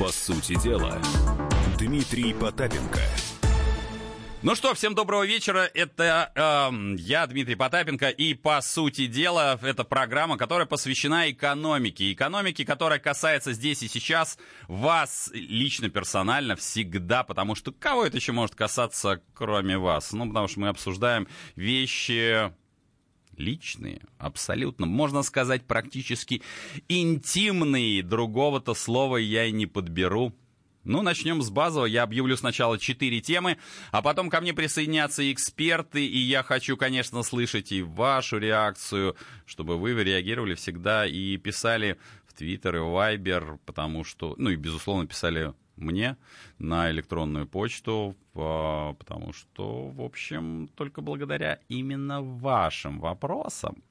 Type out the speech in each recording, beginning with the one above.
По сути дела, Дмитрий Потапенко. Ну что, всем доброго вечера. Это э, я, Дмитрий Потапенко, и по сути дела, это программа, которая посвящена экономике. Экономике, которая касается здесь и сейчас вас лично, персонально, всегда, потому что кого это еще может касаться, кроме вас? Ну, потому что мы обсуждаем вещи личные, абсолютно, можно сказать, практически интимные. Другого-то слова я и не подберу. Ну, начнем с базового. Я объявлю сначала четыре темы, а потом ко мне присоединятся эксперты, и я хочу, конечно, слышать и вашу реакцию, чтобы вы реагировали всегда и писали в Твиттер и Вайбер, потому что, ну и, безусловно, писали мне на электронную почту, а, потому что, в общем, только благодаря именно вашим вопросам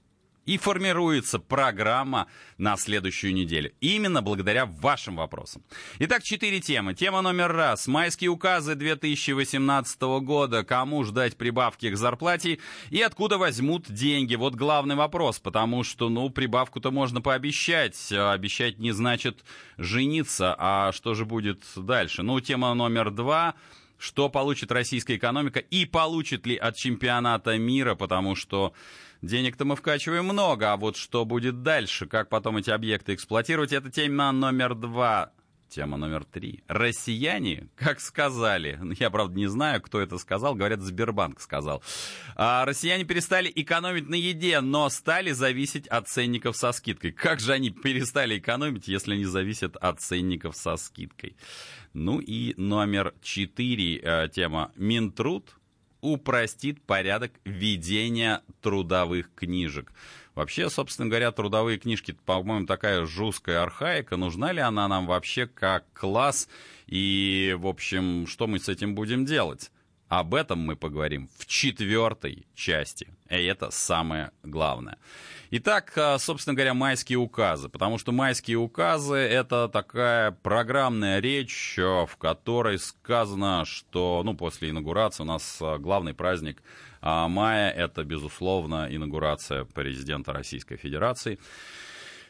и формируется программа на следующую неделю. Именно благодаря вашим вопросам. Итак, четыре темы. Тема номер раз. Майские указы 2018 года. Кому ждать прибавки к зарплате и откуда возьмут деньги? Вот главный вопрос, потому что, ну, прибавку-то можно пообещать. А обещать не значит жениться. А что же будет дальше? Ну, тема номер два что получит российская экономика и получит ли от чемпионата мира, потому что Денег-то мы вкачиваем много, а вот что будет дальше, как потом эти объекты эксплуатировать, это тема номер два. Тема номер три. Россияне, как сказали, я, правда, не знаю, кто это сказал, говорят, Сбербанк сказал. А, россияне перестали экономить на еде, но стали зависеть от ценников со скидкой. Как же они перестали экономить, если не зависят от ценников со скидкой? Ну и номер четыре, э, тема Минтруд упростит порядок ведения трудовых книжек. Вообще, собственно говоря, трудовые книжки, по-моему, такая жесткая архаика. Нужна ли она нам вообще как класс? И, в общем, что мы с этим будем делать? Об этом мы поговорим в четвертой части. И это самое главное. Итак, а, собственно говоря, майские указы. Потому что майские указы — это такая программная речь, а, в которой сказано, что ну, после инаугурации у нас а, главный праздник мая — это, безусловно, инаугурация президента Российской Федерации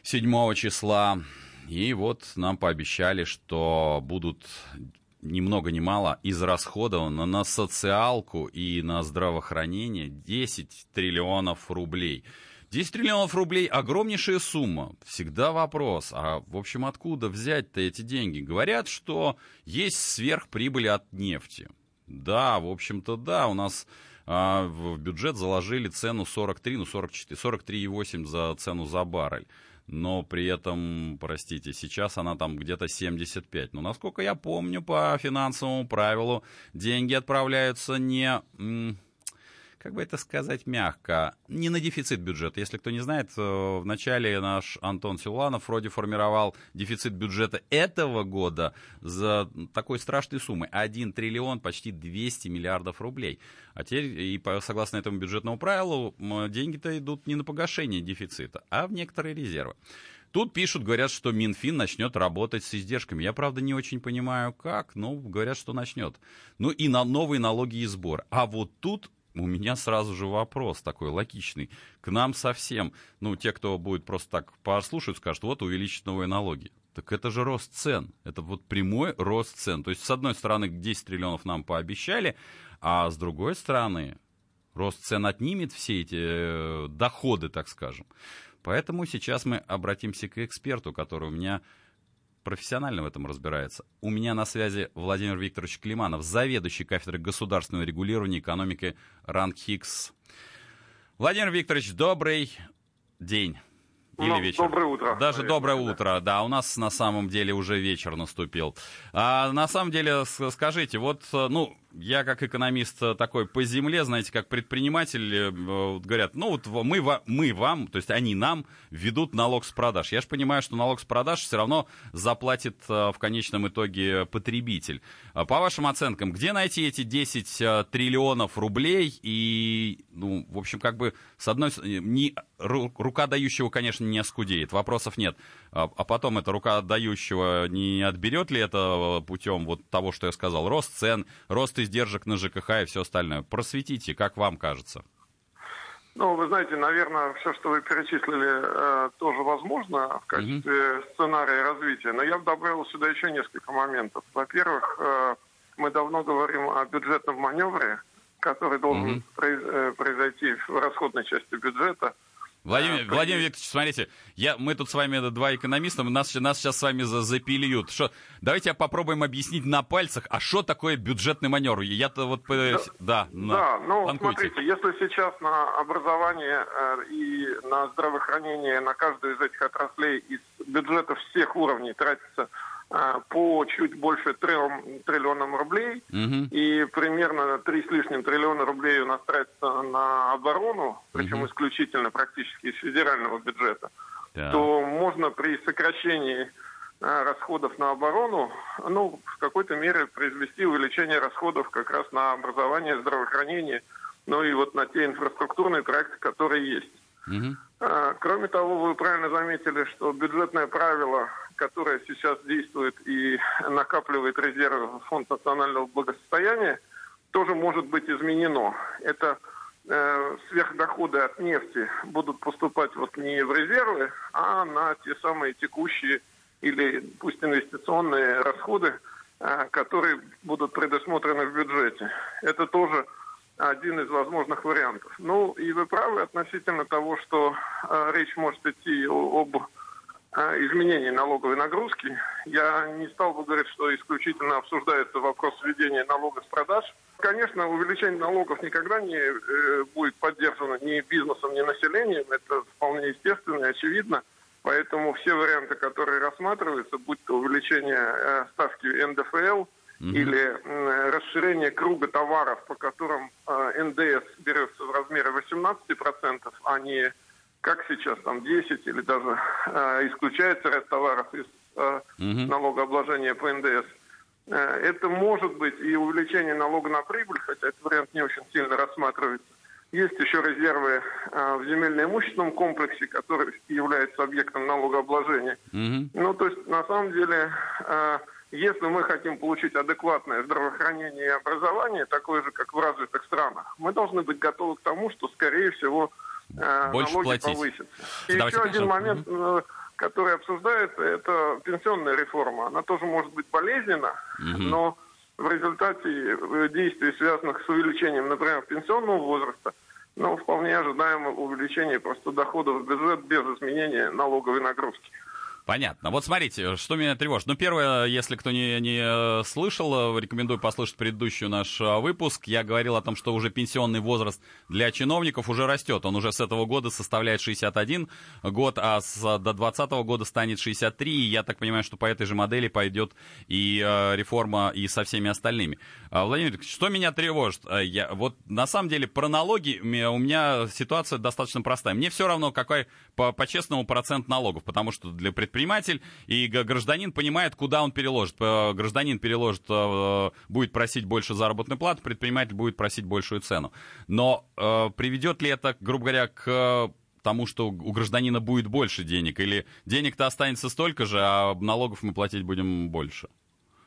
7 числа. И вот нам пообещали, что будут ни много ни мало израсходовано на социалку и на здравоохранение 10 триллионов рублей. 10 триллионов рублей – огромнейшая сумма. Всегда вопрос, а в общем откуда взять-то эти деньги? Говорят, что есть сверхприбыль от нефти. Да, в общем-то, да, у нас а, в бюджет заложили цену 43, ну 44, 43,8 за цену за баррель. Но при этом, простите, сейчас она там где-то 75. Но насколько я помню, по финансовому правилу деньги отправляются не как бы это сказать мягко, не на дефицит бюджета. Если кто не знает, э, в начале наш Антон Силуанов вроде формировал дефицит бюджета этого года за такой страшной суммы. 1 триллион, почти 200 миллиардов рублей. А теперь, и согласно этому бюджетному правилу, деньги-то идут не на погашение дефицита, а в некоторые резервы. Тут пишут, говорят, что Минфин начнет работать с издержками. Я, правда, не очень понимаю, как, но говорят, что начнет. Ну и на новые налоги и сбор. А вот тут у меня сразу же вопрос такой логичный. К нам совсем, ну, те, кто будет просто так послушать, скажут, вот увеличить новые налоги. Так это же рост цен. Это вот прямой рост цен. То есть, с одной стороны, 10 триллионов нам пообещали, а с другой стороны, рост цен отнимет все эти э, доходы, так скажем. Поэтому сейчас мы обратимся к эксперту, который у меня профессионально в этом разбирается. У меня на связи Владимир Викторович Климанов, заведующий кафедрой государственного регулирования экономики РАН ХИКС. Владимир Викторович, добрый день. Или ну, вечер. Доброе утро. Даже наверное, доброе да. утро, да. У нас на самом деле уже вечер наступил. А, на самом деле, скажите, вот, ну, я как экономист э, такой по земле, знаете, как предприниматель, э, говорят, ну вот мы, мы вам, то есть они нам ведут налог с продаж. Я же понимаю, что налог с продаж все равно заплатит э, в конечном итоге потребитель. А по вашим оценкам, где найти эти 10 триллионов рублей? И, ну, в общем, как бы, с одной не, рука дающего, конечно, не оскудеет, вопросов нет. А, а потом эта рука дающего не отберет ли это путем вот того, что я сказал, рост цен, рост издержек на ЖКХ и все остальное. Просветите, как вам кажется. Ну, вы знаете, наверное, все, что вы перечислили, э, тоже возможно в качестве mm-hmm. сценария развития. Но я бы добавил сюда еще несколько моментов. Во-первых, э, мы давно говорим о бюджетном маневре, который должен mm-hmm. произойти в расходной части бюджета – Владимир, а, Владимир Викторович, смотрите, я, мы тут с вами два экономиста, нас, нас сейчас с вами за, запильют. Что, давайте попробуем объяснить на пальцах, а что такое бюджетный маневр? Я-то вот... Да, да, на, да ну танкуйте. смотрите, если сейчас на образование э, и на здравоохранение, на каждую из этих отраслей из бюджета всех уровней тратится по чуть больше трем триллионам рублей, угу. и примерно три с лишним триллиона рублей у нас тратится на оборону, причем угу. исключительно практически из федерального бюджета, да. то можно при сокращении а, расходов на оборону, ну, в какой-то мере произвести увеличение расходов как раз на образование, здравоохранение, ну и вот на те инфраструктурные проекты, которые есть. Угу. Кроме того, вы правильно заметили, что бюджетное правило которая сейчас действует и накапливает резервы в Фонд национального благосостояния, тоже может быть изменено. Это э, сверхдоходы от нефти будут поступать вот не в резервы, а на те самые текущие или пусть инвестиционные расходы, э, которые будут предусмотрены в бюджете. Это тоже один из возможных вариантов. Ну, и вы правы относительно того, что э, речь может идти об изменений налоговой нагрузки. Я не стал бы говорить, что исключительно обсуждается вопрос введения налога с продаж. Конечно, увеличение налогов никогда не э, будет поддержано ни бизнесом, ни населением. Это вполне естественно и очевидно. Поэтому все варианты, которые рассматриваются, будь то увеличение э, ставки НДФЛ, Mm-hmm. или э, расширение круга товаров, по которым э, НДС берется в размере 18%, а не как сейчас, там 10 или даже э, исключается ряд товаров из э, угу. налогообложения по НДС. Э, это может быть и увеличение налога на прибыль, хотя этот вариант не очень сильно рассматривается. Есть еще резервы э, в земельно-имущественном комплексе, который является объектом налогообложения. Угу. Ну, то есть, на самом деле, э, если мы хотим получить адекватное здравоохранение и образование, такое же, как в развитых странах, мы должны быть готовы к тому, что, скорее всего, Больше налоги платить. повысятся. И Давайте еще один момент, угу. который обсуждается, это пенсионная реформа. Она тоже может быть болезненна, угу. но в результате э, действий, связанных с увеличением, например, пенсионного возраста, ну, вполне ожидаемо увеличение просто доходов в бюджет без изменения налоговой нагрузки. Понятно. Вот смотрите, что меня тревожит. Ну, первое, если кто не, не э, слышал, э, рекомендую послушать предыдущий наш э, выпуск. Я говорил о том, что уже пенсионный возраст для чиновников уже растет. Он уже с этого года составляет 61 год, а с, до 2020 года станет 63. И я так понимаю, что по этой же модели пойдет и э, реформа и со всеми остальными. А, Владимир что меня тревожит? Я, вот на самом деле про налоги у меня ситуация достаточно простая. Мне все равно, какой по, по процент налогов, потому что для предприятия предприниматель, и гражданин понимает, куда он переложит. Гражданин переложит, э, будет просить больше заработной платы, предприниматель будет просить большую цену. Но э, приведет ли это, грубо говоря, к тому, что у гражданина будет больше денег, или денег-то останется столько же, а налогов мы платить будем больше?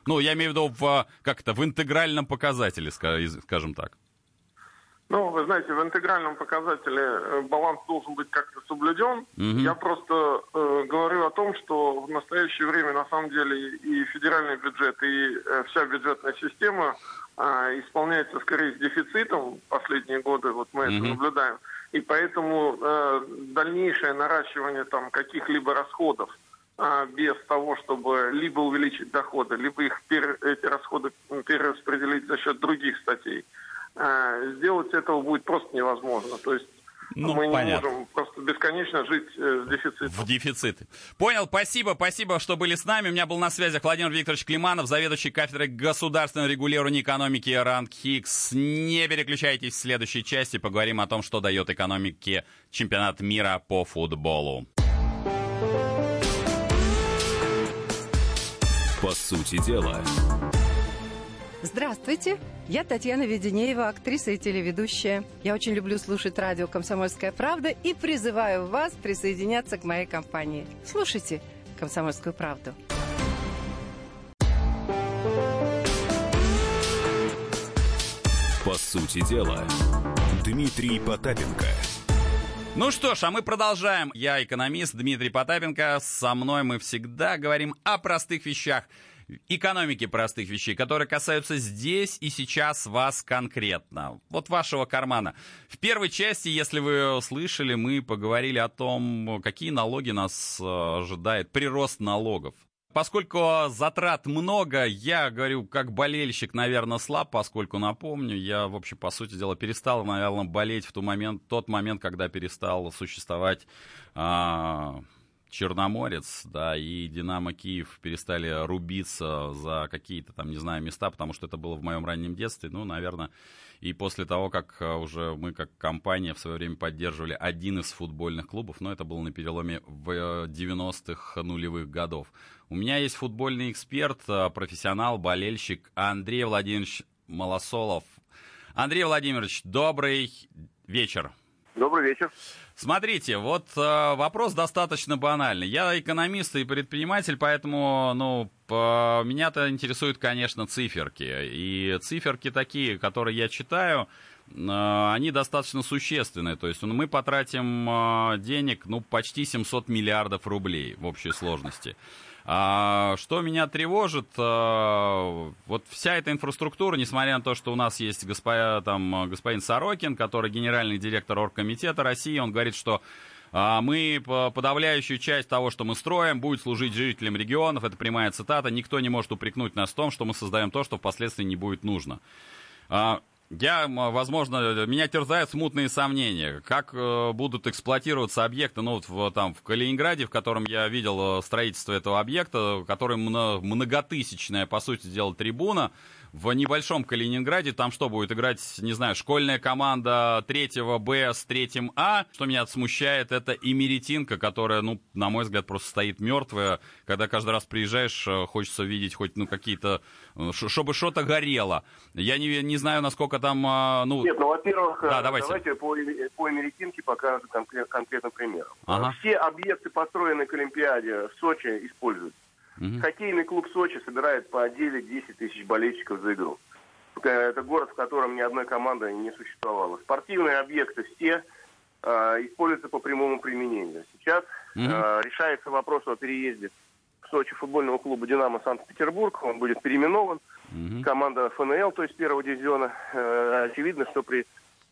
Ну, я имею в виду в, как это, в интегральном показателе, скажем так. Ну, вы знаете, в интегральном показателе э, баланс должен быть как-то соблюден. Угу. Я просто э, говорю о том, что в настоящее время на самом деле и федеральный бюджет, и э, вся бюджетная система э, исполняется скорее с дефицитом. Последние годы вот мы угу. это наблюдаем. И поэтому э, дальнейшее наращивание там каких-либо расходов э, без того, чтобы либо увеличить доходы, либо их пере, эти расходы перераспределить за счет других статей – сделать этого будет просто невозможно. То есть ну, мы понятно. не можем просто бесконечно жить э, с дефицитом. В дефиците. Понял, спасибо, спасибо, что были с нами. У меня был на связи Владимир Викторович Климанов, заведующий кафедрой государственного регулирования экономики Ранг Хикс. Не переключайтесь в следующей части, поговорим о том, что дает экономике чемпионат мира по футболу. По сути дела. Здравствуйте, я Татьяна Веденеева, актриса и телеведущая. Я очень люблю слушать радио «Комсомольская правда» и призываю вас присоединяться к моей компании. Слушайте «Комсомольскую правду». По сути дела, Дмитрий Потапенко – Ну что ж, а мы продолжаем. Я экономист Дмитрий Потапенко. Со мной мы всегда говорим о простых вещах. Экономики простых вещей, которые касаются здесь и сейчас вас конкретно. Вот вашего кармана. В первой части, если вы слышали, мы поговорили о том, какие налоги нас э, ожидает, прирост налогов. Поскольку затрат много, я говорю, как болельщик, наверное, слаб, поскольку, напомню, я, в общем, по сути дела, перестал, наверное, болеть в тот момент, тот момент когда перестал существовать а, Черноморец, да, и Динамо Киев перестали рубиться за какие-то там, не знаю, места, потому что это было в моем раннем детстве, ну, наверное, и после того, как э, уже мы как компания в свое время поддерживали один из футбольных клубов, но это было на переломе в 90-х нулевых годов. У меня есть футбольный эксперт, э, профессионал, болельщик Андрей Владимирович Малосолов. Андрей Владимирович, добрый вечер. Добрый вечер. Смотрите, вот э, вопрос достаточно банальный. Я экономист и предприниматель, поэтому, ну, по, меня-то интересуют, конечно, циферки. И циферки такие, которые я читаю, э, они достаточно существенные. То есть ну, мы потратим э, денег, ну, почти 700 миллиардов рублей в общей сложности. А, что меня тревожит, а, вот вся эта инфраструктура, несмотря на то, что у нас есть госпо, там, господин Сорокин, который генеральный директор Оргкомитета России, он говорит, что а, мы подавляющую часть того, что мы строим, будет служить жителям регионов. Это прямая цитата. Никто не может упрекнуть нас в том, что мы создаем то, что впоследствии не будет нужно. Я, возможно, меня терзают смутные сомнения, как э, будут эксплуатироваться объекты, ну, вот в, там, в Калининграде, в котором я видел э, строительство этого объекта, который многотысячная, по сути дела, трибуна, в небольшом Калининграде там что будет играть, не знаю, школьная команда третьего Б с третьим А. Что меня смущает, это Имеретинка, которая, ну, на мой взгляд, просто стоит мертвая. Когда каждый раз приезжаешь, э, хочется видеть хоть, ну, какие-то, э, чтобы что-то горело. Я не, не знаю, насколько там, а, ну... Нет, ну, во-первых, да, давайте. давайте по, по Имеретинке покажем конкрет, конкретным примером. Ага. Все объекты, построенные к Олимпиаде в Сочи, используются. Угу. Хоккейный клуб Сочи собирает по 9-10 тысяч болельщиков за игру. Это город, в котором ни одной команды не существовало. Спортивные объекты все э, используются по прямому применению. Сейчас угу. э, решается вопрос о переезде в Сочи футбольного клуба «Динамо» Санкт-Петербург. Он будет переименован. Угу. Команда ФНЛ, то есть первого дивизиона. Э, очевидно, что при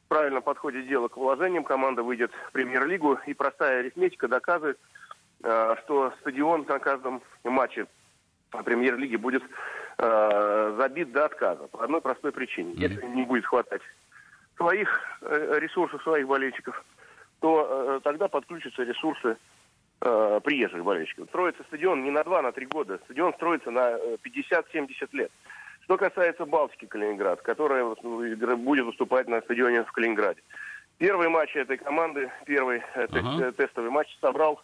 правильном подходе дела к вложениям команда выйдет в премьер-лигу. И простая арифметика доказывает, Э, что стадион на каждом матче премьер-лиги будет э, забит до отказа. По одной простой причине. Если не будет хватать своих э, ресурсов, своих болельщиков, то тогда подключатся ресурсы приезжих болельщиков. Строится стадион не на 2, на 3 года. Стадион строится на 50-70 лет. Что касается Балтики Калининград, которая будет выступать на стадионе в Калининграде. Первый матч этой команды, первый ага. тестовый матч собрал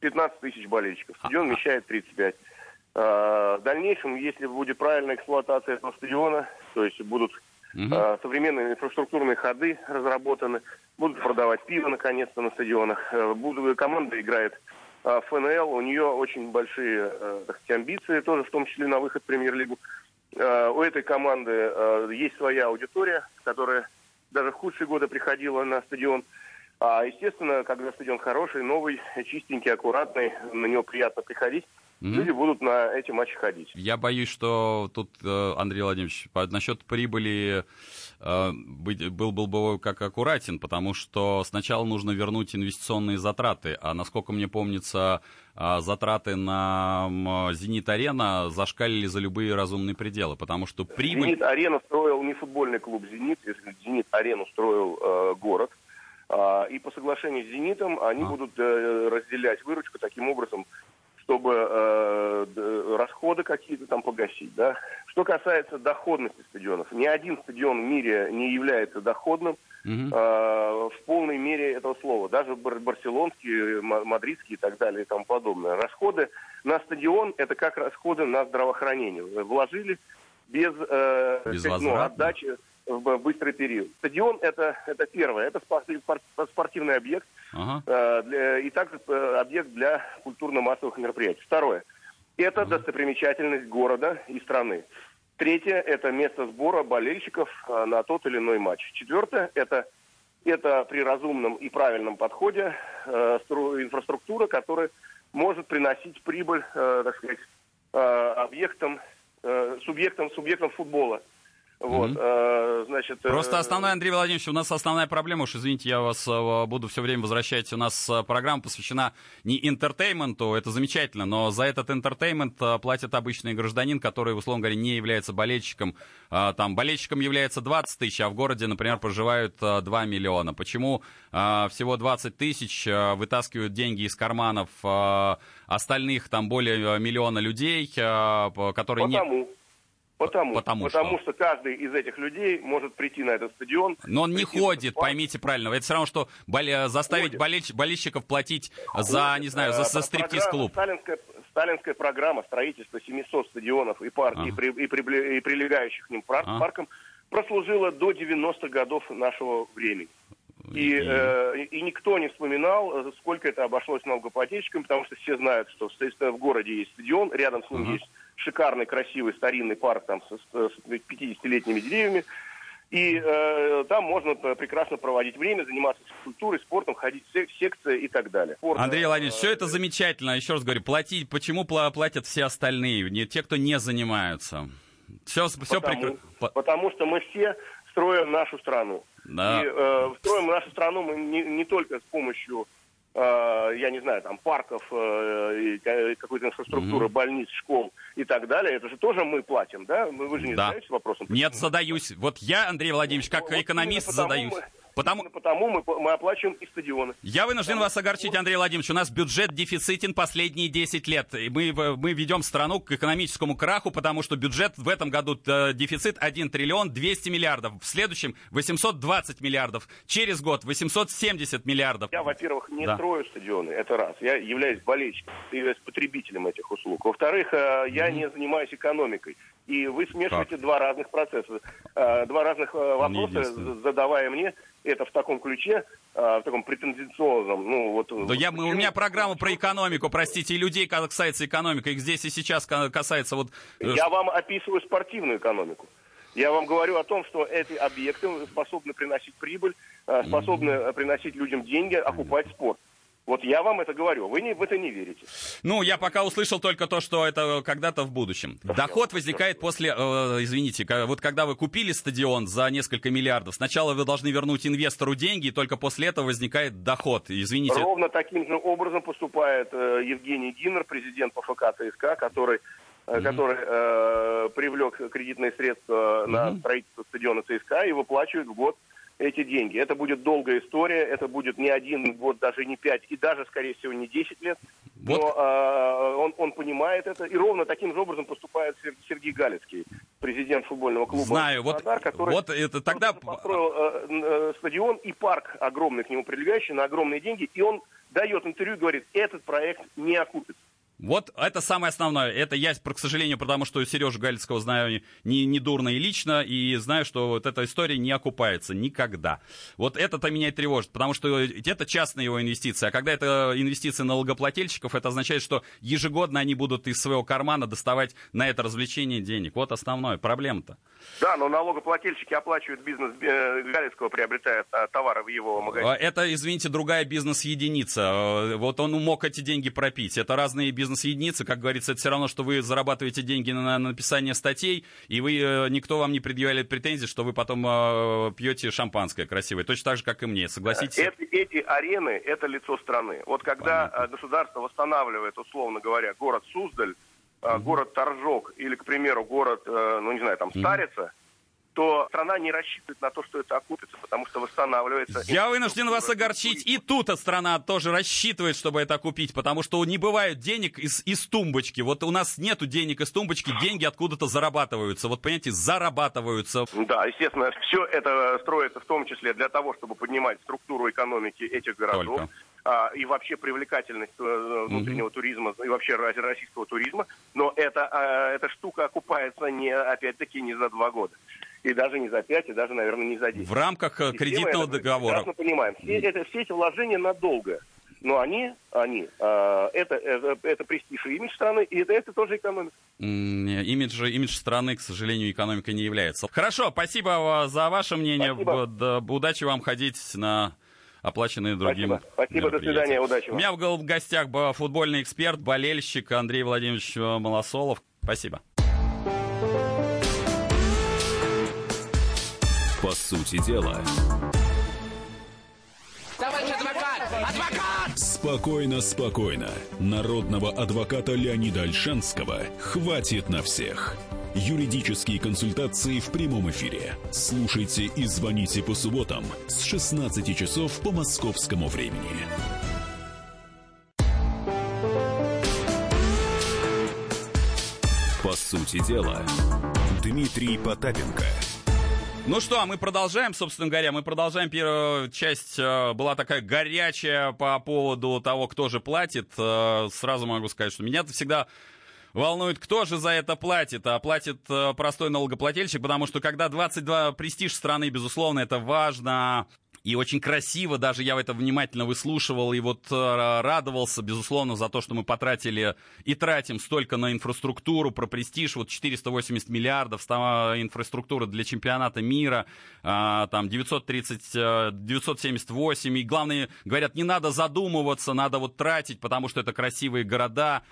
15 тысяч болельщиков. Стадион вмещает 35. А, в дальнейшем, если будет правильная эксплуатация этого стадиона, то есть будут угу. современные инфраструктурные ходы разработаны, будут продавать пиво наконец-то на стадионах, а, буду, команда играет в ФНЛ, у нее очень большие так сказать, амбиции, тоже в том числе на выход в премьер-лигу. У этой команды есть своя аудитория, которая даже в худшие годы приходила на стадион. А, естественно, когда стадион хороший, новый, чистенький, аккуратный, на него приятно приходить, Mm-hmm. Люди будут на эти матчи ходить. Я боюсь, что тут, э, Андрей Владимирович, насчет прибыли э, был, был бы как аккуратен, потому что сначала нужно вернуть инвестиционные затраты, а насколько мне помнится, э, затраты на «Зенит-арена» зашкалили за любые разумные пределы, потому что прибыль... «Зенит-арена» строил не футбольный клуб «Зенит», если «Зенит-арену» строил э, город, и по соглашению с «Зенитом» они а. будут э, разделять выручку таким образом, чтобы э, расходы какие-то там погасить. Да? Что касается доходности стадионов, ни один стадион в мире не является доходным угу. в полной мере этого слова. Даже барселонские, мадридские и так далее и тому подобное. Расходы на стадион – это как расходы на здравоохранение. Вложили без, э, без ну, отдачи в быстрый период. Стадион это, это первое, это спортивный объект ага. э, для, и также э, объект для культурно-массовых мероприятий. Второе, это ага. достопримечательность города и страны. Третье – это место сбора болельщиков э, на тот или иной матч. Четвертое – это Это при разумном и правильном подходе э, инфраструктура, которая может приносить прибыль, э, так сказать, э, объектам, э, субъектам, субъектам футбола. Вот, mm-hmm. значит, Просто э, основная, Андрей Владимирович, у нас основная проблема, уж извините, я вас э, буду все время возвращать, у нас программа посвящена не entertainment у, это замечательно, но за этот entertainment платит обычный гражданин, который, условно говоря, не является болельщиком. Там болельщиком является 20 тысяч, а в городе, например, проживают 2 миллиона. Почему всего 20 тысяч вытаскивают деньги из карманов остальных там более миллиона людей, которые Потому. не Потому, потому, потому что? что каждый из этих людей может прийти на этот стадион. Но он не ходит, поймите правильно. Это все равно, что боле... заставить болельщ... болельщиков платить за, не знаю, за, за стриптиз-клуб. Сталинская, сталинская программа строительства 700 стадионов и, парк, ага. и, при, и, при, и прилегающих к ним парк, ага. паркам прослужила до 90-х годов нашего времени. И, э, и никто не вспоминал, сколько это обошлось налогоплательщикам, потому что все знают, что в, в городе есть стадион, рядом с ним ага. есть шикарный, красивый старинный парк там с, с 50-летними деревьями. И э, там можно прекрасно проводить время, заниматься культурой, спортом, ходить в секции и так далее. Спорт, Андрей Владимирович, э, все это замечательно. Еще раз говорю, платить, почему платят все остальные, не те, кто не занимаются? Все, все потому, прик... потому что мы все строим нашу страну. Да. И э, строим нашу страну мы не, не только с помощью Э, я не знаю, там, парков, э, какой-то инфраструктуры, mm-hmm. больниц, школ и так далее, это же тоже мы платим, да? Вы же не да. задаетесь вопросом? Почему? Нет, задаюсь. Вот я, Андрей Владимирович, как вот экономист задаюсь. Мы Потому... потому мы, мы оплачиваем и стадионы. Я вынужден потому... вас огорчить, Андрей Владимирович. У нас бюджет дефицитен последние 10 лет. И мы, мы ведем страну к экономическому краху, потому что бюджет в этом году э, дефицит 1 триллион 200 миллиардов. В следующем 820 миллиардов. Через год 870 миллиардов. Я, во-первых, не да. строю стадионы, это раз. Я являюсь болельщиком, являюсь потребителем этих услуг. Во-вторых, э, я mm-hmm. не занимаюсь экономикой. И вы смешиваете как? два разных процесса, э, два разных вопроса, задавая мне это в таком ключе, а, в таком претензионном, ну вот... Да я, у меня программа про экономику, простите, и людей касается экономика, их здесь и сейчас касается вот... Э, я вам описываю спортивную экономику. Я вам говорю о том, что эти объекты способны приносить прибыль, способны приносить людям деньги, окупать спорт. Вот я вам это говорю, вы не, в это не верите. Ну, я пока услышал только то, что это когда-то в будущем. Доход возникает после, э, извините, вот когда вы купили стадион за несколько миллиардов, сначала вы должны вернуть инвестору деньги, и только после этого возникает доход. Извините. Ровно таким же образом поступает э, Евгений Гиннер, президент ПФК ТСК, который Mm-hmm. который э, привлек кредитные средства mm-hmm. на строительство стадиона ЦСКА и выплачивает в год эти деньги. Это будет долгая история, это будет не один год, даже не пять, и даже, скорее всего, не десять лет. Вот. Но э, он, он понимает это, и ровно таким же образом поступает Сергей Галицкий, президент футбольного клуба. Знаю, вот, который вот это тогда... построил э, э, стадион и парк огромный к нему прилегающий на огромные деньги, и он дает интервью и говорит, этот проект не окупится. Вот это самое основное. Это я, к сожалению, потому что Сережу Галицкого знаю не, не дурно и лично, и знаю, что вот эта история не окупается никогда. Вот это-то меня и тревожит, потому что это частная его инвестиция. А когда это инвестиции налогоплательщиков, это означает, что ежегодно они будут из своего кармана доставать на это развлечение денег. Вот основное. Проблема-то. Да, но налогоплательщики оплачивают бизнес э, Галицкого, приобретая а, товары в его магазине. Это, извините, другая бизнес-единица. Э, вот он мог эти деньги пропить. Это разные бизнес бизнес-единицы, как говорится, это все равно, что вы зарабатываете деньги на, на написание статей, и вы, э, никто вам не предъявляет претензий, что вы потом э, пьете шампанское красивое. Точно так же, как и мне. Согласитесь? Эти, эти арены – это лицо страны. Вот когда Понятно. Э, государство восстанавливает, условно говоря, город Суздаль, угу. город Торжок или, к примеру, город, ну, не знаю, там, Старица, угу то страна не рассчитывает на то, что это окупится, потому что восстанавливается... Я вынужден вас огорчить. И тут страна тоже рассчитывает, чтобы это окупить, потому что не бывает денег из, из тумбочки. Вот у нас нету денег из тумбочки, деньги откуда-то зарабатываются. Вот, понимаете, зарабатываются. Да, естественно, все это строится в том числе для того, чтобы поднимать структуру экономики этих городов. Только а, и вообще привлекательность э, внутреннего mm-hmm. туризма и вообще российского туризма, но эта, эта штука окупается не, опять-таки, не за два года и даже не за 5, и даже, наверное, не за 10. В рамках Система кредитного это, договора. Прекрасно понимаем. Все, это, все эти вложения надолго. Но они, они, э, это, это, это престиж и имидж страны, и это, это тоже экономика. Имидж, имидж страны, к сожалению, экономикой не является. Хорошо, спасибо за ваше мнение. Спасибо. Удачи вам ходить на оплаченные другим Спасибо, Спасибо до свидания, удачи вам. У меня в гостях футбольный эксперт, болельщик Андрей Владимирович Малосолов. Спасибо. По сути дела. Товарищ адвокат! Адвокат! Спокойно, спокойно. Народного адвоката Леонида Альшанского хватит на всех. Юридические консультации в прямом эфире. Слушайте и звоните по субботам с 16 часов по московскому времени. По сути дела, Дмитрий Потапенко – ну что, мы продолжаем, собственно говоря, мы продолжаем. Первая часть э, была такая горячая по поводу того, кто же платит. Э, сразу могу сказать, что меня-то всегда волнует, кто же за это платит. А платит э, простой налогоплательщик, потому что когда 22 престиж страны, безусловно, это важно. И очень красиво, даже я это внимательно выслушивал и вот э, радовался, безусловно, за то, что мы потратили и тратим столько на инфраструктуру, про престиж, вот 480 миллиардов инфраструктуры для чемпионата мира, а, там 930, 978, э, и главное, говорят, не надо задумываться, надо вот тратить, потому что это красивые города,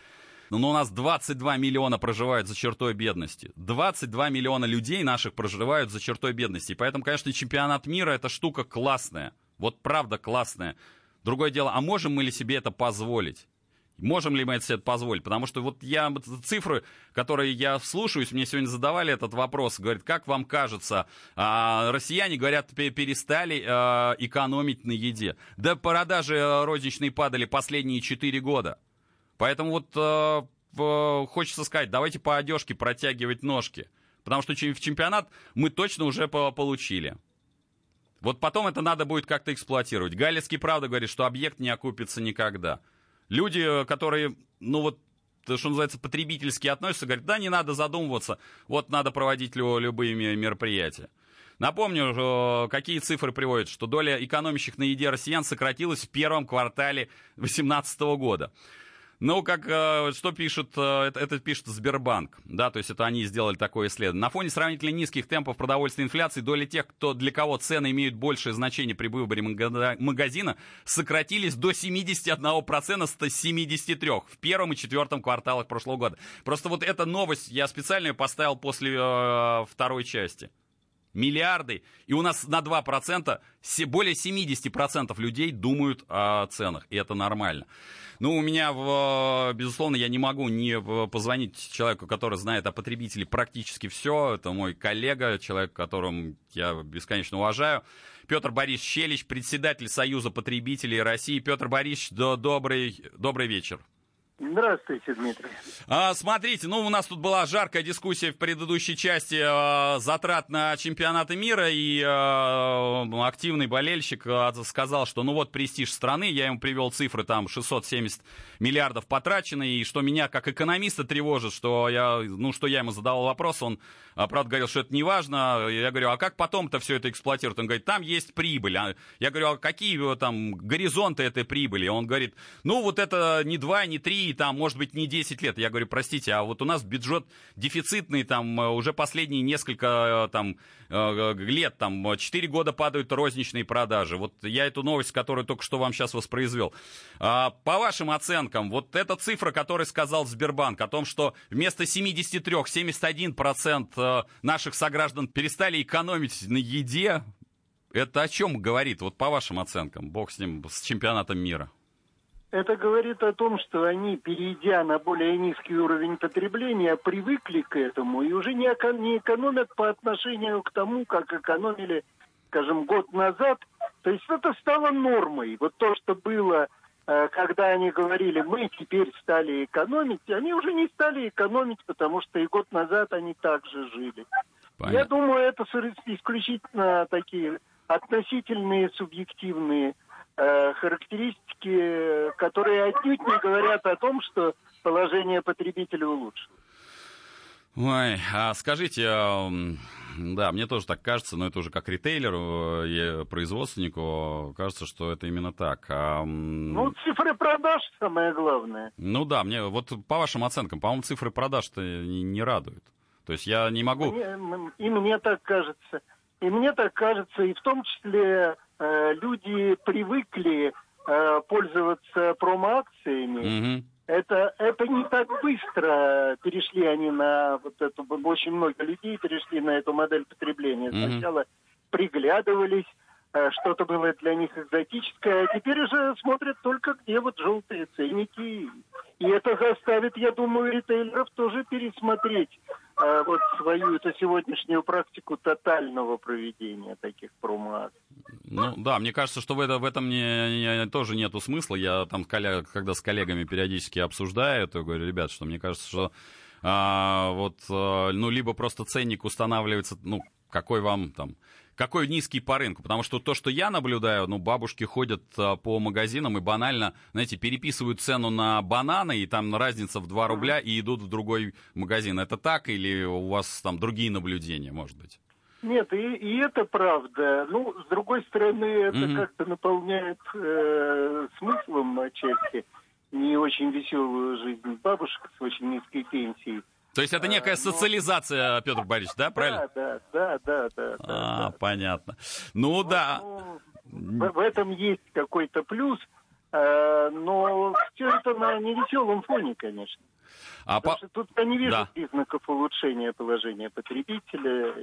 но у нас 22 миллиона проживают за чертой бедности. 22 миллиона людей наших проживают за чертой бедности. И поэтому, конечно, чемпионат мира это штука классная. Вот правда классная. Другое дело, а можем мы ли себе это позволить? Можем ли мы это себе позволить? Потому что вот я цифры, которые я слушаюсь, мне сегодня задавали этот вопрос, говорят, как вам кажется, а, россияне, говорят, перестали а, экономить на еде. Да продажи а, розничные падали последние 4 года. Поэтому вот э, хочется сказать, давайте по одежке протягивать ножки. Потому что в чемпионат мы точно уже получили. Вот потом это надо будет как-то эксплуатировать. Галицкий, правда, говорит, что объект не окупится никогда. Люди, которые, ну вот, что называется, потребительски относятся, говорят, да, не надо задумываться, вот надо проводить любые мероприятия. Напомню, какие цифры приводят, что доля экономящих на еде россиян сократилась в первом квартале 2018 года. Ну, как, э, что пишет, э, это, это пишет Сбербанк, да, то есть это они сделали такое исследование. На фоне сравнительно низких темпов продовольственной инфляции доля тех, кто, для кого цены имеют большее значение при выборе магазина, сократились до 71% с 73% в первом и четвертом кварталах прошлого года. Просто вот эта новость я специально поставил после э, второй части миллиарды, и у нас на 2%, более 70% людей думают о ценах, и это нормально. Ну, у меня, безусловно, я не могу не позвонить человеку, который знает о потребителе практически все. Это мой коллега, человек, которым я бесконечно уважаю. Петр Борис Щелич, председатель Союза потребителей России. Петр Борисович, добрый, добрый вечер. Здравствуйте, Дмитрий. А, смотрите, ну у нас тут была жаркая дискуссия в предыдущей части а, затрат на чемпионаты мира, и а, активный болельщик сказал, что ну вот престиж страны, я ему привел цифры, там 670 миллиардов потрачено, и что меня как экономиста тревожит, что я, ну что я ему задавал вопрос, он, правда, говорил, что это не важно, я говорю, а как потом-то все это эксплуатируют? Он говорит, там есть прибыль. Я говорю, а какие там горизонты этой прибыли? Он говорит, ну вот это не два, не три, там, может быть, не 10 лет. Я говорю, простите, а вот у нас бюджет дефицитный, там, э, уже последние несколько, э, там, э, лет, там, 4 года падают розничные продажи. Вот я эту новость, которую только что вам сейчас воспроизвел. А, по вашим оценкам, вот эта цифра, которую сказал Сбербанк, о том, что вместо 73, 71% наших сограждан перестали экономить на еде, это о чем говорит, вот по вашим оценкам, бог с ним, с чемпионатом мира? Это говорит о том, что они, перейдя на более низкий уровень потребления, привыкли к этому и уже не, не экономят по отношению к тому, как экономили, скажем, год назад. То есть это стало нормой. Вот то, что было, э, когда они говорили, мы теперь стали экономить, они уже не стали экономить, потому что и год назад они также жили. Понятно. Я думаю, это исключительно такие относительные, субъективные характеристики, которые отнюдь не говорят о том, что положение потребителя улучшилось. Ой, а скажите, да, мне тоже так кажется, но это уже как ритейлеру и производственнику кажется, что это именно так. А... Ну, цифры продаж самое главное. Ну да, мне вот по вашим оценкам, по-моему, цифры продаж-то не, не радуют. То есть я не могу... Мне, и мне так кажется. И мне так кажется, и в том числе э, люди привыкли э, пользоваться промо-акциями. Угу это, это не так быстро перешли они на вот эту, очень много людей перешли на эту модель потребления. Сначала mm-hmm. приглядывались, э, что-то было для них экзотическое, а теперь уже смотрят только где вот желтые ценники. И это заставит, я думаю, ритейлеров тоже пересмотреть э, вот свою эту сегодняшнюю практику тотального проведения таких промо Ну да, мне кажется, что в, это, в этом не, не, тоже нету смысла. Я там, когда с коллегами периодически обсуждаю, то говорю, ребят, что мне кажется, что а, вот, а, ну, либо просто ценник устанавливается, ну, какой вам там какой низкий по рынку. Потому что то, что я наблюдаю, ну, бабушки ходят а, по магазинам и банально, знаете, переписывают цену на бананы, и там разница в 2 рубля, и идут в другой магазин. Это так или у вас там другие наблюдения, может быть? Нет, и, и это правда. Ну, с другой стороны, это mm-hmm. как-то наполняет э, смыслом отчасти не очень веселую жизнь бабушек с очень низкой пенсией. То есть это некая а, социализация, но... Петр Борисович, да, правильно? Да, да, да, да. а, да. понятно. Ну, ну да. Ну, в, в этом есть какой-то плюс, э, но все это на невеселом фоне, конечно. А по... тут я не вижу да. признаков улучшения положения потребителя.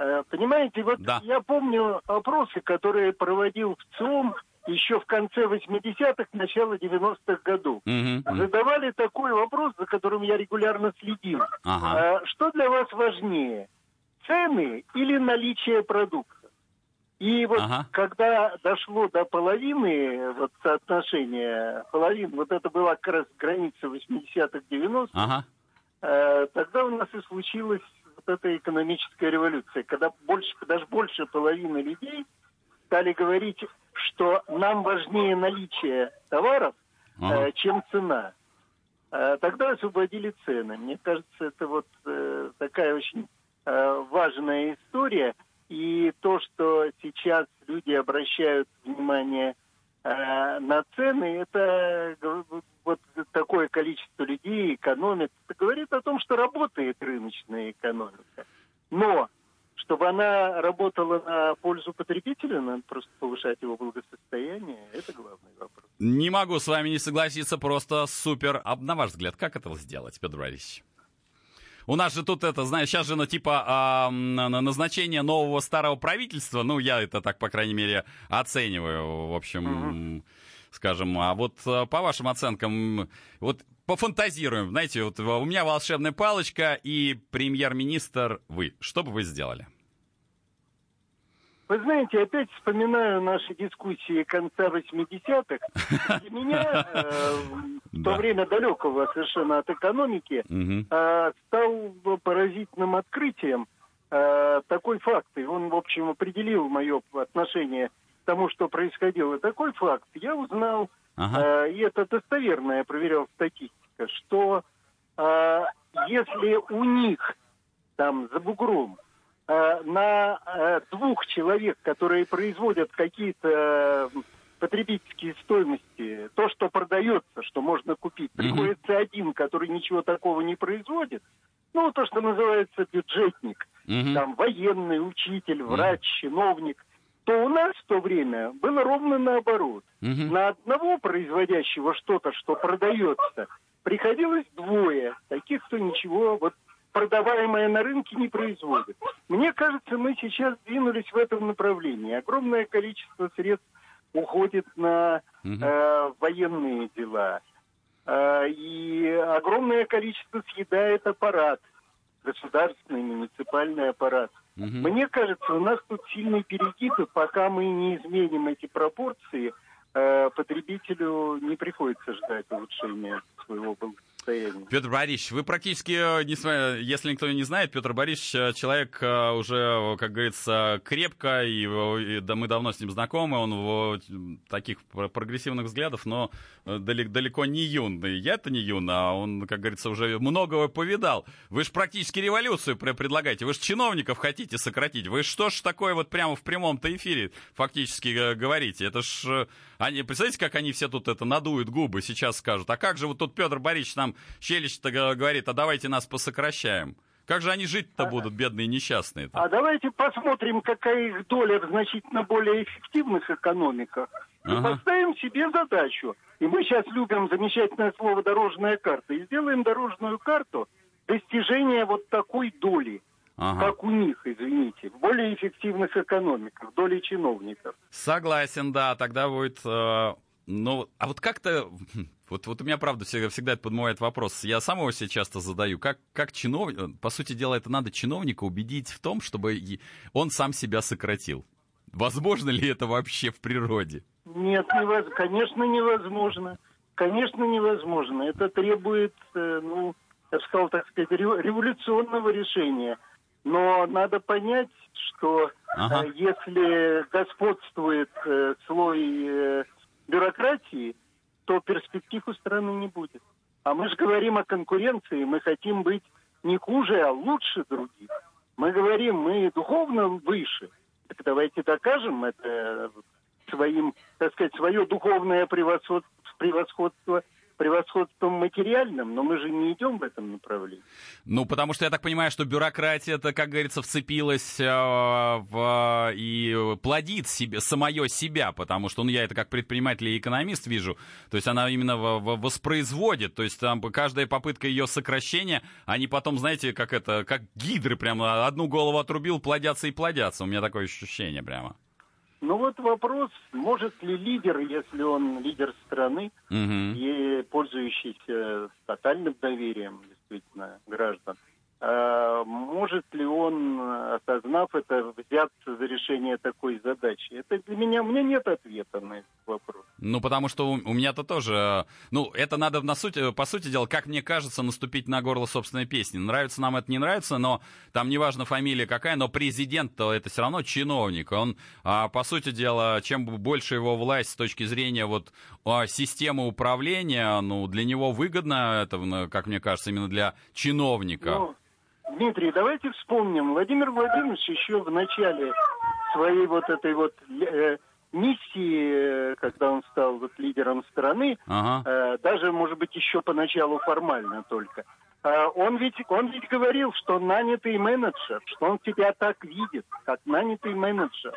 Э, понимаете, вот да. я помню опросы, которые проводил в ЦИОМ еще в конце 80-х, начало 90-х годов. Угу, Задавали такой вопрос, за которым я регулярно следил. Ага. А, что для вас важнее, цены или наличие продукта? И вот ага. когда дошло до половины, вот соотношения половины, вот это была как раз граница 80-х, 90-х, ага. э, тогда у нас и случилась вот эта экономическая революция, когда больше, даже больше половины людей стали говорить что нам важнее наличие товаров, ага. э, чем цена. Э, тогда освободили цены. Мне кажется, это вот э, такая очень э, важная история. И то, что сейчас люди обращают внимание э, на цены, это вот такое количество людей экономит. Это говорит о том, что работает рыночная экономика. Но чтобы она работала на пользу потребителя, надо просто повышать его благосостояние. Это главный вопрос. Не могу с вами не согласиться, просто супер. А на ваш взгляд, как это сделать, Петр Борисович? У нас же тут это, знаешь, сейчас же на типа на назначение нового старого правительства, ну, я это так, по крайней мере, оцениваю, в общем, угу. Скажем. А вот а, по вашим оценкам, вот пофантазируем, знаете, вот у меня волшебная палочка и премьер-министр вы. Что бы вы сделали? Вы знаете, опять вспоминаю наши дискуссии конца 80-х. Для меня э, в то время далекого совершенно от экономики э, стал поразительным открытием э, такой факт. И он, в общем, определил мое отношение тому, что происходило. Такой факт я узнал, ага. и это достоверно, я проверял статистика, что если у них там за бугром Э, на э, двух человек, которые производят какие-то э, потребительские стоимости, то, что продается, что можно купить, mm-hmm. приходится один, который ничего такого не производит, ну, то, что называется бюджетник, mm-hmm. там, военный, учитель, врач, mm-hmm. чиновник, то у нас в то время было ровно наоборот. Mm-hmm. На одного производящего что-то, что продается, приходилось двое, таких, кто ничего вот продаваемое на рынке не производит. Мне кажется, мы сейчас двинулись в этом направлении. Огромное количество средств уходит на э, военные дела. Э, и огромное количество съедает аппарат, государственный, муниципальный аппарат. Угу. Мне кажется, у нас тут сильный перегиб, и пока мы не изменим эти пропорции, э, потребителю не приходится ждать улучшения своего благосостояния. Состоянии. Петр Борисович, вы практически, э, если никто не знает, Петр Борисович э, человек э, уже, как говорится, крепко, и, и да, мы давно с ним знакомы, он в таких прогрессивных взглядов, но далеко, далеко не юн. Я-то не юн, а он, как говорится, уже многого повидал. Вы же практически революцию предлагаете, вы же чиновников хотите сократить. Вы что ж такое вот прямо в прямом-то эфире фактически говорите? Это ж, они, представляете, как они все тут это надуют губы, сейчас скажут. А как же вот тут Петр Борисович нам Щелич-то говорит, а давайте нас посокращаем. Как же они жить-то а, будут, бедные несчастные? -то? А давайте посмотрим, какая их доля в значительно более эффективных экономиках. И ага. поставим себе задачу. И мы сейчас любим замечательное слово «дорожная карта». И сделаем дорожную карту достижения вот такой доли. Ага. Как у них, извините, в более эффективных экономиках, доли чиновников. Согласен, да, тогда будет... Э, ну, а вот как-то вот, вот у меня, правда, всегда, всегда это подмывает вопрос. Я сам его себе часто задаю. Как, как чиновник... По сути дела, это надо чиновника убедить в том, чтобы он сам себя сократил. Возможно ли это вообще в природе? Нет, невоз... конечно, невозможно. Конечно, невозможно. Это требует, э, ну, я бы сказал, так сказать, революционного решения. Но надо понять, что ага. Э, если господствует э, слой бюрократии, то перспектив у страны не будет. А мы же говорим о конкуренции, мы хотим быть не хуже, а лучше других. Мы говорим, мы духовно выше. Так давайте докажем это своим, так сказать, свое духовное превосходство, превосходство превосходством материальным, но мы же не идем в этом направлении. Ну, потому что я так понимаю, что бюрократия, это, как говорится, вцепилась э, в, и плодит себе, самое себя, потому что, ну, я это как предприниматель и экономист вижу, то есть она именно в, в, воспроизводит, то есть там каждая попытка ее сокращения, они потом, знаете, как это, как гидры прямо, одну голову отрубил, плодятся и плодятся, у меня такое ощущение прямо. Ну вот вопрос, может ли лидер, если он лидер страны угу. и пользующийся тотальным доверием действительно граждан, а, может ли он, осознав это, взяться за решение такой задачи? Это для меня, у меня нет ответа на этот вопрос. Ну, потому что у, у меня-то тоже, ну, это надо, на сути, по сути дела, как мне кажется, наступить на горло собственной песни. Нравится нам это, не нравится, но там неважно фамилия какая, но президент-то это все равно чиновник. Он, а, по сути дела, чем больше его власть с точки зрения вот а, системы управления, ну, для него выгодно это, как мне кажется, именно для чиновника. Ну, Дмитрий, давайте вспомним. Владимир Владимирович еще в начале своей вот этой вот э, миссии, э, когда он стал вот лидером страны, ага. э, даже, может быть, еще поначалу формально только, э, он, ведь, он ведь говорил, что нанятый менеджер, что он тебя так видит, как нанятый менеджер.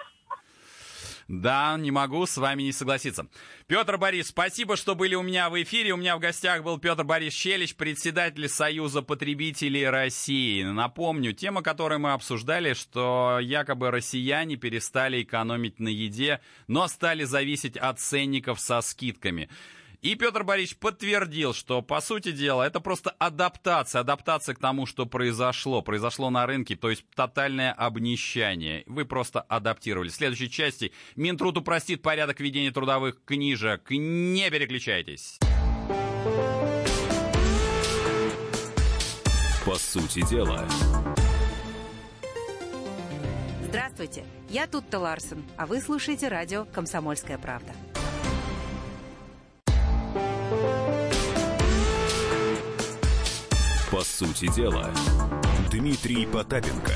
Да, не могу с вами не согласиться. Петр Борис, спасибо, что были у меня в эфире. У меня в гостях был Петр Борис Щелич, председатель Союза потребителей России. Напомню, тема, которую мы обсуждали, что якобы россияне перестали экономить на еде, но стали зависеть от ценников со скидками. И Петр Борисович подтвердил, что, по сути дела, это просто адаптация, адаптация к тому, что произошло. Произошло на рынке, то есть тотальное обнищание. Вы просто адаптировали. В следующей части Минтруд упростит порядок ведения трудовых книжек. Не переключайтесь. По сути дела. Здравствуйте, я Тутта Ларсен, а вы слушаете радио «Комсомольская правда». По сути дела, Дмитрий Потапенко.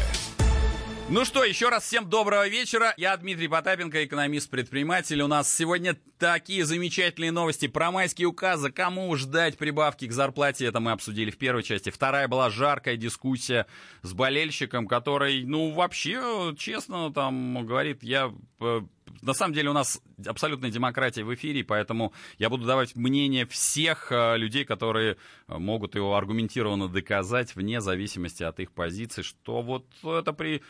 Ну что, еще раз всем доброго вечера. Я Дмитрий Потапенко, экономист-предприниматель. У нас сегодня такие замечательные новости про майские указы. Кому ждать прибавки к зарплате, это мы обсудили в первой части. Вторая была жаркая дискуссия с болельщиком, который, ну, вообще, честно, там, говорит, я э, на самом деле у нас абсолютная демократия в эфире, поэтому я буду давать мнение всех э, людей, которые э, могут его аргументированно доказать вне зависимости от их позиции, что вот это при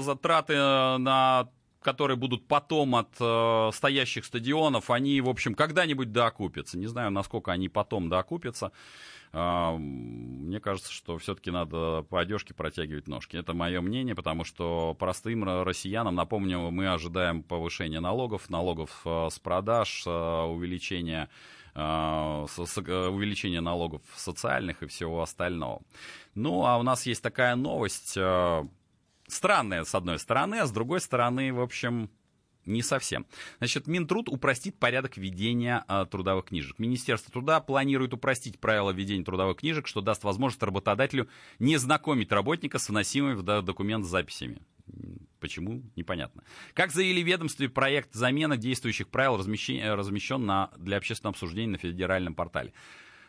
затраты на которые будут потом от э, стоящих стадионов, они, в общем, когда-нибудь доокупятся. Не знаю, насколько они потом доокупятся. Э, мне кажется, что все-таки надо по одежке протягивать ножки. Это мое мнение, потому что простым россиянам, напомню, мы ожидаем повышения налогов, налогов э, с продаж, э, увеличения увеличение налогов социальных и всего остального. Ну, а у нас есть такая новость, странная с одной стороны, а с другой стороны, в общем, не совсем. Значит, Минтруд упростит порядок ведения а, трудовых книжек. Министерство труда планирует упростить правила ведения трудовых книжек, что даст возможность работодателю не знакомить работника с вносимыми в документ записями. Почему? Непонятно. Как заявили в ведомстве, проект замены действующих правил размещен на, для общественного обсуждения на федеральном портале.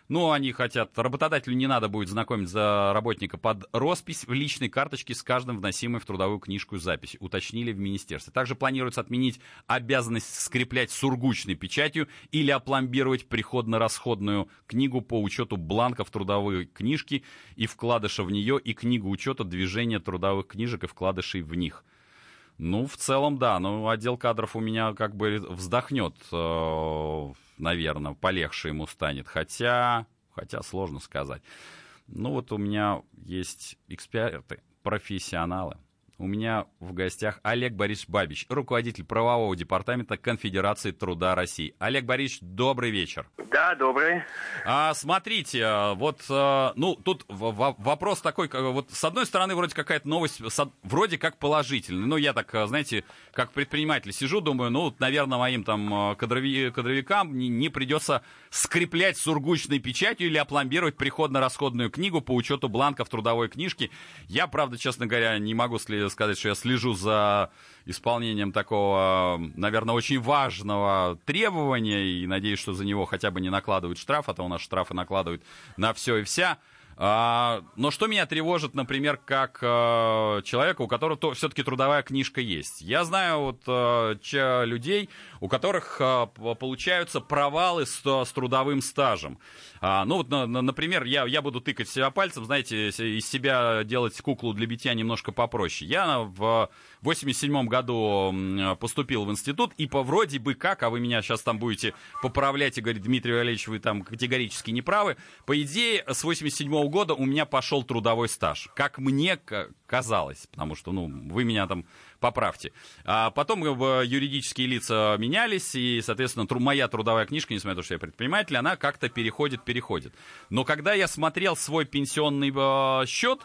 Ну, они хотят, работодателю не надо будет знакомить за работника под роспись в личной карточке с каждым вносимой в трудовую книжку запись, уточнили в министерстве. Также планируется отменить обязанность скреплять сургучной печатью или опломбировать приходно-расходную книгу по учету бланков трудовой книжки и вкладыша в нее и книгу учета движения трудовых книжек и вкладышей в них. Ну, в целом, да. Ну, отдел кадров у меня как бы вздохнет э, наверное, полегче ему станет. Хотя, хотя сложно сказать. Ну вот у меня есть эксперты, профессионалы. У меня в гостях Олег Борисович Бабич, руководитель правового департамента Конфедерации труда России. Олег Борисович, добрый вечер. Да, добрый. А, смотрите, а, вот, а, ну, тут вопрос такой, вот с одной стороны, вроде какая-то новость, вроде как положительная. Ну, я так, а, знаете, как предприниматель сижу, думаю, ну, наверное, моим там кадрови, кадровикам не, не придется скреплять сургучной печатью или опломбировать приходно-расходную книгу по учету бланков трудовой книжки. Я, правда, честно говоря, не могу сказать, что я слежу за исполнением такого, наверное, очень важного требования и надеюсь, что за него хотя бы не накладывают штраф, а то у нас штрафы накладывают на все и вся. А, но что меня тревожит, например, как а, человека, у которого то, все-таки трудовая книжка есть. Я знаю вот че, людей, у которых а, получаются провалы с, трудовым стажем. А, ну вот, на, на, например, я, я буду тыкать себя пальцем, знаете, из себя делать куклу для битья немножко попроще. Я в 87 году поступил в институт, и по вроде бы как, а вы меня сейчас там будете поправлять и говорить, Дмитрий Валерьевич, вы там категорически не правы, по идее, с 87 -го года у меня пошел трудовой стаж. Как мне казалось, потому что, ну, вы меня там поправьте. А потом юридические лица менялись, и, соответственно, тру, моя трудовая книжка, несмотря на то, что я предприниматель, она как-то переходит, переходит. Но когда я смотрел свой пенсионный э, счет,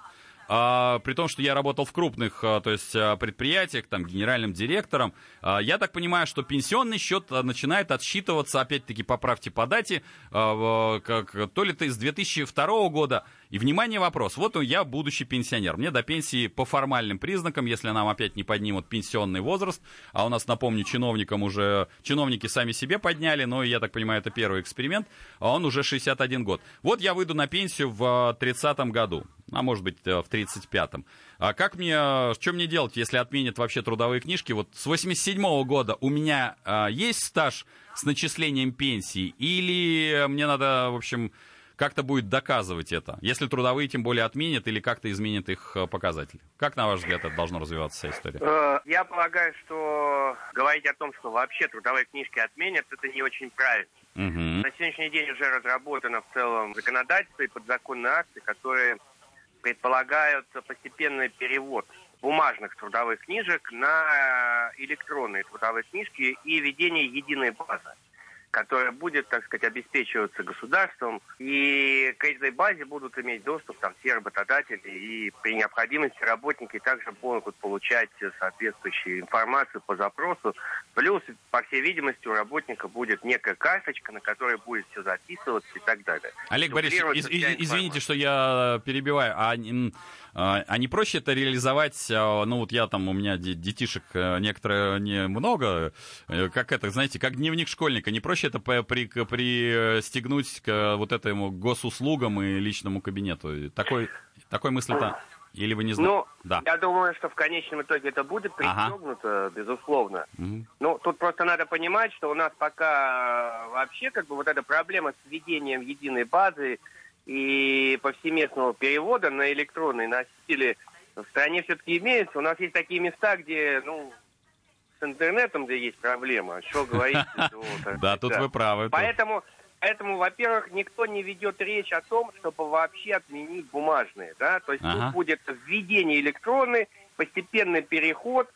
а, при том, что я работал в крупных а, то есть, а, предприятиях, там, генеральным директором, я так понимаю, что пенсионный счет начинает отсчитываться, опять-таки, поправьте по дате, как, то ли это из 2002 года, и, внимание, вопрос. Вот я будущий пенсионер. Мне до пенсии по формальным признакам, если нам опять не поднимут пенсионный возраст, а у нас, напомню, чиновникам уже, чиновники сами себе подняли, но, я так понимаю, это первый эксперимент, он уже 61 год. Вот я выйду на пенсию в 30 году, а может быть э, в 35-м. А как мне, что мне делать, если отменят вообще трудовые книжки? Вот с 87 -го года у меня а, есть стаж с начислением пенсии, или мне надо, в общем, как-то будет доказывать это, если трудовые тем более отменят или как-то изменят их э, показатели? Как, на ваш взгляд, это должно развиваться вся история? Э, я полагаю, что говорить о том, что вообще трудовые книжки отменят, это не очень правильно. Угу. На сегодняшний день уже разработано в целом законодательство и подзаконные акты, которые предполагают постепенный перевод бумажных трудовых книжек на электронные трудовые книжки и введение единой базы которая будет, так сказать, обеспечиваться государством, и к этой базе будут иметь доступ там все работодатели, и при необходимости работники также могут получать соответствующую информацию по запросу. Плюс, по всей видимости, у работника будет некая карточка, на которой будет все записываться и так далее. Олег Борисович, из, извините, что я перебиваю, а а, а не проще это реализовать, а, ну вот я там, у меня детишек э, некоторые не много, э, как это, знаете, как дневник школьника, не проще это при, пристегнуть к вот этому госуслугам и личному кабинету. Такой, такой мысли-то или вы не знаете? Ну, да. я думаю, что в конечном итоге это будет пристегнуто, ага. безусловно. Угу. Ну, тут просто надо понимать, что у нас пока вообще как бы вот эта проблема с введением единой базы и повсеместного перевода на электронные носители в стране все-таки имеется. У нас есть такие места, где, ну, с интернетом где есть проблема. Что говорить? Да, тут вы правы. Поэтому, поэтому, во-первых, никто не ведет речь о том, чтобы вообще отменить бумажные, да, то есть тут будет введение электронной, постепенный переход,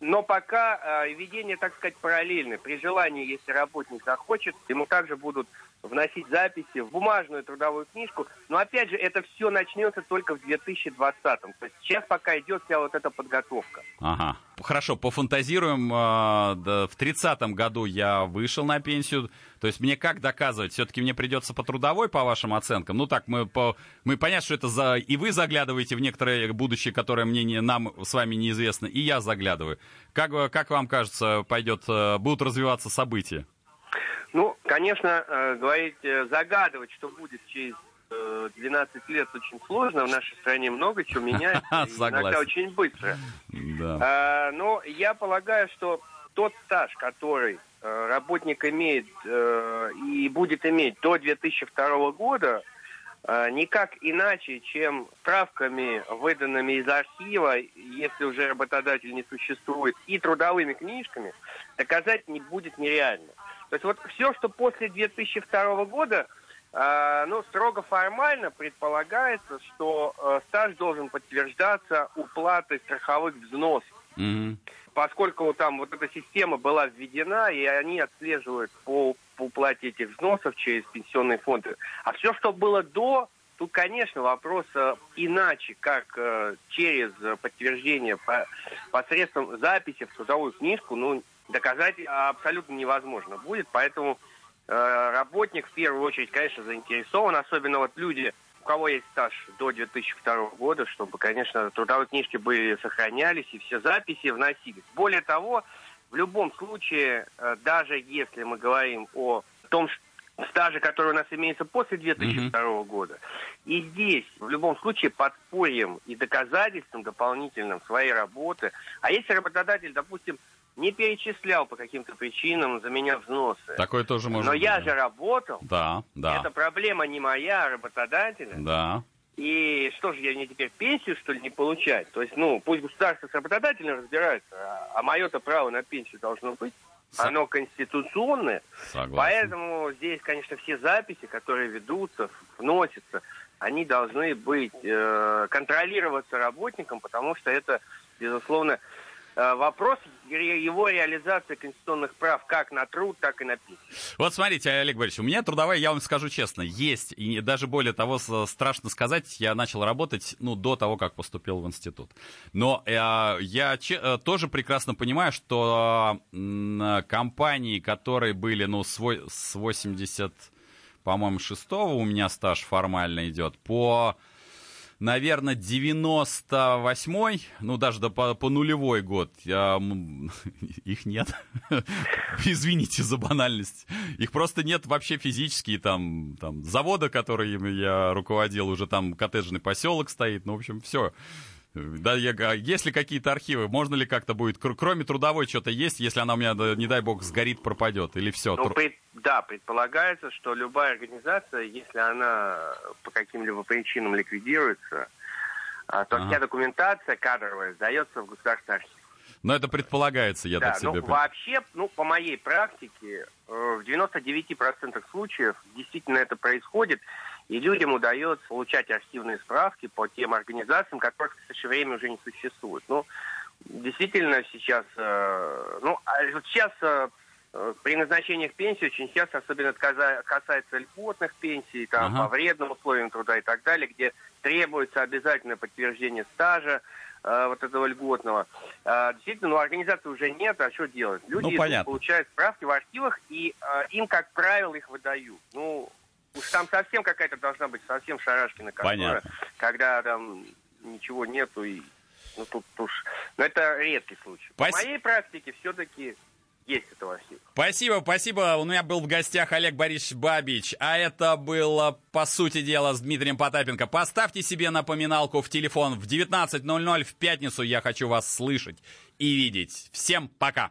но пока э, введение, так сказать, параллельно. При желании, если работник захочет, ему также будут вносить записи в бумажную трудовую книжку. Но опять же, это все начнется только в 2020-м. То есть сейчас пока идет вся вот эта подготовка. Ага. Хорошо, пофантазируем. А, в 30-м году я вышел на пенсию. То есть мне как доказывать? Все-таки мне придется по трудовой, по вашим оценкам? Ну так, мы, по, мы понятно, что это за... И вы заглядываете в некоторое будущее, которое мне не, нам с вами неизвестно, и я заглядываю. Как, как вам кажется, пойдет, э, будут развиваться события? Ну, конечно, э, говорить, э, загадывать, что будет через 12 лет очень сложно. В нашей стране много чего меняется. Иногда очень быстро. Да. А, но я полагаю, что тот стаж, который работник имеет и будет иметь до 2002 года, никак иначе, чем справками, выданными из архива, если уже работодатель не существует, и трудовыми книжками, доказать не будет нереально. То есть вот все, что после 2002 года, э, ну, строго формально предполагается, что э, стаж должен подтверждаться уплатой страховых взносов. Mm-hmm. Поскольку там вот эта система была введена, и они отслеживают по, по уплате этих взносов через пенсионные фонды. А все, что было до, тут, конечно, вопрос э, иначе, как э, через подтверждение по, посредством записи в трудовую книжку, ну, доказать абсолютно невозможно будет, поэтому э, работник в первую очередь, конечно, заинтересован, особенно вот люди, у кого есть стаж до 2002 года, чтобы, конечно, трудовые книжки были сохранялись и все записи вносились. Более того, в любом случае, э, даже если мы говорим о том, стаже, который у нас имеется после 2002 mm-hmm. года. И здесь, в любом случае, подспорьем и доказательством дополнительным своей работы. А если работодатель, допустим, не перечислял по каким-то причинам за меня взносы. Такое тоже может Но быть. я же работал. Да, да. Это проблема не моя, а работодателя. Да. И что же, я мне теперь пенсию, что ли, не получать? То есть, ну, пусть государство с работодателем разбирается, а, а мое-то право на пенсию должно быть. Оно конституционное. Согласен. Поэтому здесь, конечно, все записи, которые ведутся, вносятся, они должны быть, э, контролироваться работником, потому что это, безусловно, Э, вопрос его реализации конституционных прав как на труд, так и на пенсию. Вот смотрите, Олег Борисович, у меня трудовая, я вам скажу честно, есть, и даже более того, страшно сказать, я начал работать, ну, до того, как поступил в институт. Но э, я че, э, тоже прекрасно понимаю, что э, компании, которые были, ну, с, с 80, по-моему, 6 у меня стаж формально идет, по наверное, 98-й, ну, даже до, по, по нулевой год, я, их нет. Извините за банальность. Их просто нет вообще физически, там, там, завода, которым я руководил, уже там коттеджный поселок стоит, ну, в общем, все. Да, я, а есть ли какие-то архивы? Можно ли как-то будет, кроме трудовой, что-то есть, если она у меня, не дай бог, сгорит, пропадет? Или все? Ну, пред, да, предполагается, что любая организация, если она по каким-либо причинам ликвидируется, а, то ага. вся документация кадровая сдается в государственный архив. Но это предполагается, я да, так себе... Ну, вообще, ну, по моей практике, э, в 99% случаев действительно это происходит и людям удается получать архивные справки по тем организациям, которых в настоящее время уже не существует. Ну, действительно сейчас, э, ну, а сейчас э, при назначениях пенсии очень часто, особенно касается льготных пенсий, там, ага. по вредным условиям труда и так далее, где требуется обязательное подтверждение стажа, э, вот этого льготного. Э, действительно, ну, организации уже нет, а что делать? Люди ну, получают справки в архивах, и э, им, как правило, их выдают. Ну, Уж там совсем какая-то должна быть, совсем шарашкина контора, Понятно. когда там ничего нету и ну тут уж, но это редкий случай. Спасибо. В моей практике все-таки есть это архив. Спасибо, спасибо. У меня был в гостях Олег Борисович Бабич, а это было, по сути дела, с Дмитрием Потапенко. Поставьте себе напоминалку в телефон в 19.00 в пятницу. Я хочу вас слышать и видеть. Всем пока.